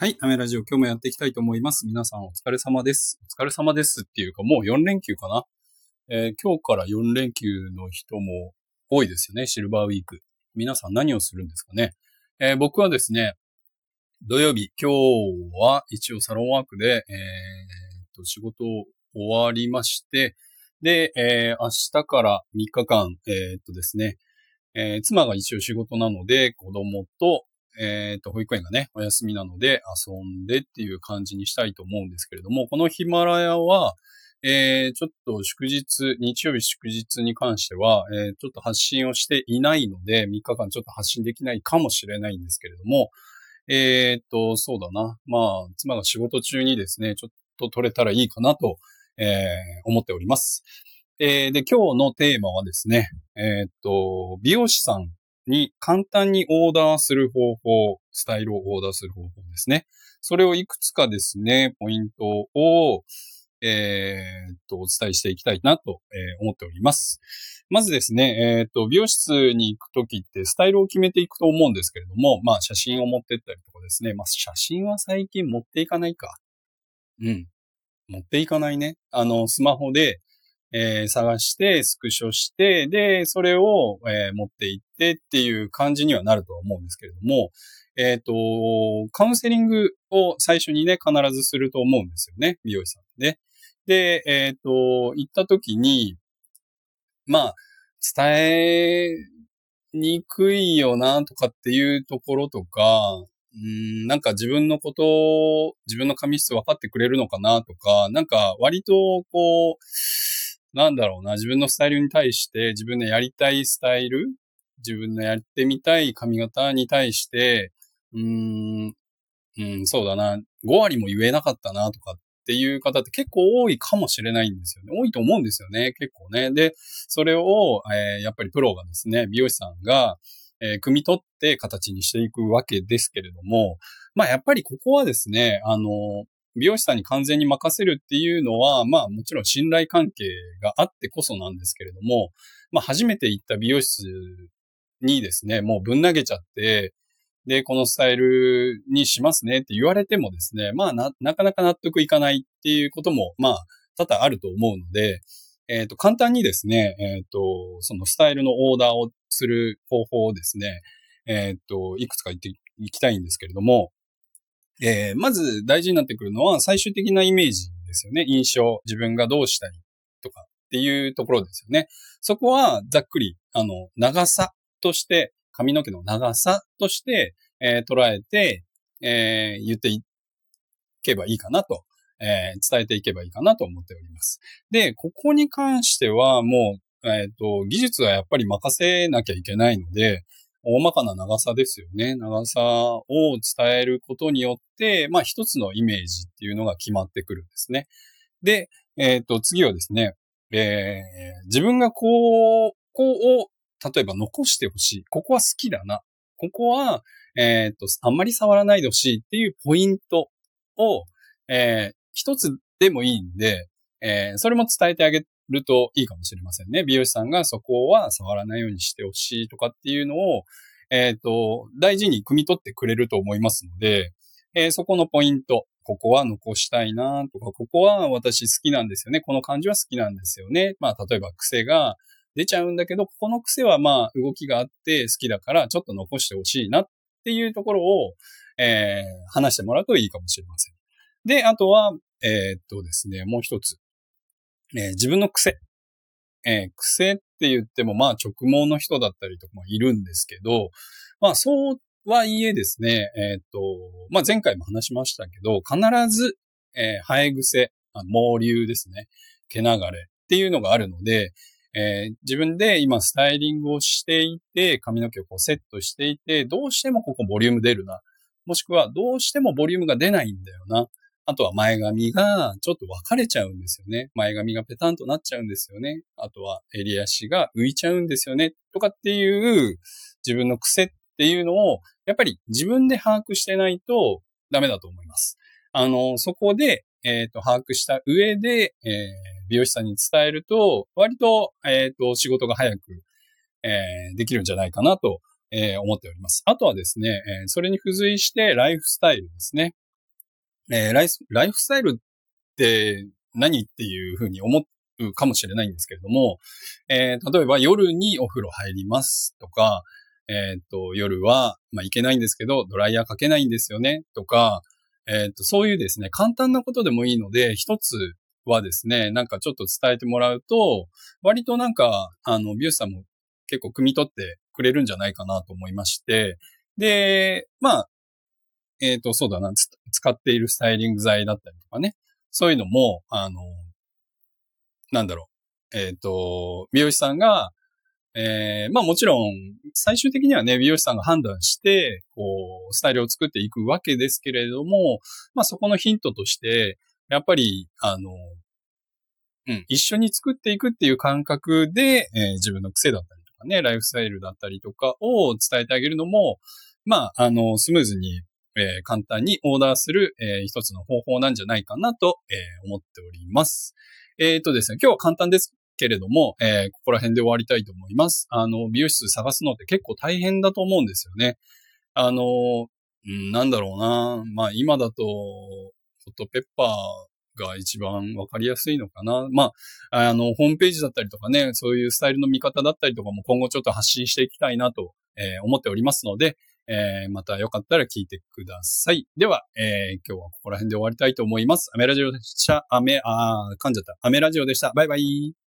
はい、アメラジオ今日もやっていきたいと思います。皆さんお疲れ様です。お疲れ様ですっていうかもう4連休かな？えー、今日から4連休の人も多いですよね、シルバーウィーク。皆さん何をするんですかね？えー、僕はですね、土曜日、今日は一応サロンワークで、えー、と仕事を終わりまして、で、えー、明日から3日間、えー、っとですね、えー、妻が一応仕事なので、子供と、えっ、ー、と、保育園がね、お休みなので遊んでっていう感じにしたいと思うんですけれども、このヒマラヤは、えー、ちょっと祝日、日曜日祝日に関しては、えー、ちょっと発信をしていないので、3日間ちょっと発信できないかもしれないんですけれども、えっ、と、そうだな。まあ、妻が仕事中にですね、ちょっと撮れたらいいかなと、え思っております。えで、今日のテーマはですね、えっと、美容師さんに簡単にオーダーする方法、スタイルをオーダーする方法ですね。それをいくつかですね、ポイントを、えー、っと、お伝えしていきたいなと、え、思っております。まずですね、えー、っと、美容室に行くときってスタイルを決めていくと思うんですけれども、まあ写真を持ってったりとかですね、まあ写真は最近持っていかないか。うん。持っていかないね。あの、スマホで、えー、探して、スクショして、で、それを、えー、持っていってっていう感じにはなるとは思うんですけれども、えっ、ー、と、カウンセリングを最初にね、必ずすると思うんですよね、美容師さんね。で、えっ、と、行った時に、まあ、伝えにくいよなとかっていうところとか、うんなんか自分のことを、自分の髪質分かってくれるのかなとか、なんか割とこう、なんだろうな、自分のスタイルに対して、自分のやりたいスタイル、自分のやってみたい髪型に対して、うーん、うん、そうだな、5割も言えなかったなとかっていう方って結構多いかもしれないんですよね。多いと思うんですよね、結構ね。で、それを、えー、やっぱりプロがですね、美容師さんが、えー、汲み取って形にしていくわけですけれども、まあやっぱりここはですね、あの、美容師さんに完全に任せるっていうのは、まあもちろん信頼関係があってこそなんですけれども、まあ初めて行った美容室にですね、もうぶん投げちゃって、で、このスタイルにしますねって言われてもですね、まあな、なかなか納得いかないっていうことも、まあ、多々あると思うので、えっ、ー、と、簡単にですね、えっ、ー、と、そのスタイルのオーダーをする方法をですね、えっ、ー、と、いくつか言っていきたいんですけれども、えー、まず大事になってくるのは最終的なイメージですよね。印象、自分がどうしたいとかっていうところですよね。そこはざっくり、あの、長さとして、髪の毛の長さとして、えー、捉えて、えー、言っていけばいいかなと、えー、伝えていけばいいかなと思っております。で、ここに関してはもう、えっ、と、技術はやっぱり任せなきゃいけないので、大まかな長さですよね。長さを伝えることによって、まあ一つのイメージっていうのが決まってくるんですね。で、えっ、ー、と、次はですね、えー、自分がこう、こうを、例えば残してほしい。ここは好きだな。ここは、えっ、ー、と、あんまり触らないでほしいっていうポイントを、えー、一つでもいいんで、えー、それも伝えてあげるといいかもしれませんね。美容師さんがそこは触らないようにしてほしいとかっていうのを、えっ、ー、と、大事に汲み取ってくれると思いますので、えー、そこのポイント、ここは残したいなとか、ここは私好きなんですよね。この感じは好きなんですよね。まあ、例えば癖が出ちゃうんだけど、ここの癖はまあ、動きがあって好きだから、ちょっと残してほしいなっていうところを、えー、話してもらうといいかもしれません。で、あとは、えー、っとですね、もう一つ。えー、自分の癖。えー、癖って言っても、まあ直毛の人だったりとかもいるんですけど、まあそうはいえですね、えっ、と、まあ前回も話しましたけど、必ず、えー、生え癖、毛流ですね、毛流れっていうのがあるので、えー、自分で今スタイリングをしていて、髪の毛をこうセットしていて、どうしてもここボリューム出るな。もしくはどうしてもボリュームが出ないんだよな。あとは前髪がちょっと分かれちゃうんですよね。前髪がペタンとなっちゃうんですよね。あとは襟足が浮いちゃうんですよね。とかっていう自分の癖っていうのを、やっぱり自分で把握してないとダメだと思います。あの、そこで、えっ、ー、と、把握した上で、えー、美容師さんに伝えると、割と、えっ、ー、と、仕事が早く、えー、できるんじゃないかなと、えー、思っております。あとはですね、えー、それに付随してライフスタイルですね。えーライスライフスタイルって何っていうふうに思うかもしれないんですけれども、えー例えば夜にお風呂入りますとか、えっ、と、夜は、まあ、いけないんですけど、ドライヤーかけないんですよねとか、えっ、と、そういうですね、簡単なことでもいいので、一つはですね、なんかちょっと伝えてもらうと、割となんか、あの、美容師さんも結構汲み取ってくれるんじゃないかなと思いまして、で、まあ、えっ、と、そうだな、使っているスタイリング剤だったりとかね、そういうのも、あの、なんだろう、えっ、と、美容師さんが、えーまあもちろん、最終的にはね、美容師さんが判断して、こう、スタイルを作っていくわけですけれども、まあそこのヒントとして、やっぱり、あの、うん、一緒に作っていくっていう感覚で、えー自分の癖だったりとかね、ライフスタイルだったりとかを伝えてあげるのも、まあ、あの、スムーズに、えー簡単にオーダーする、えー一つの方法なんじゃないかなと、えー思っております。えっ、とですね、今日は簡単ですけれども、えーここら辺で終わりたいと思います。あの、美容室探すのって結構大変だと思うんですよね。あの、うん、なんだろうな。まあ今だと、ホットペッパーが一番わかりやすいのかな。まあ、あの、ホームページだったりとかね、そういうスタイルの見方だったりとかも今後ちょっと発信していきたいなと、えー思っておりますので、えーまたよかったら聞いてください。では、えー今日はここら辺で終わりたいと思います。アメラジオでした。アメ、あー噛んじゃった。アメラジオでした。バイバイ。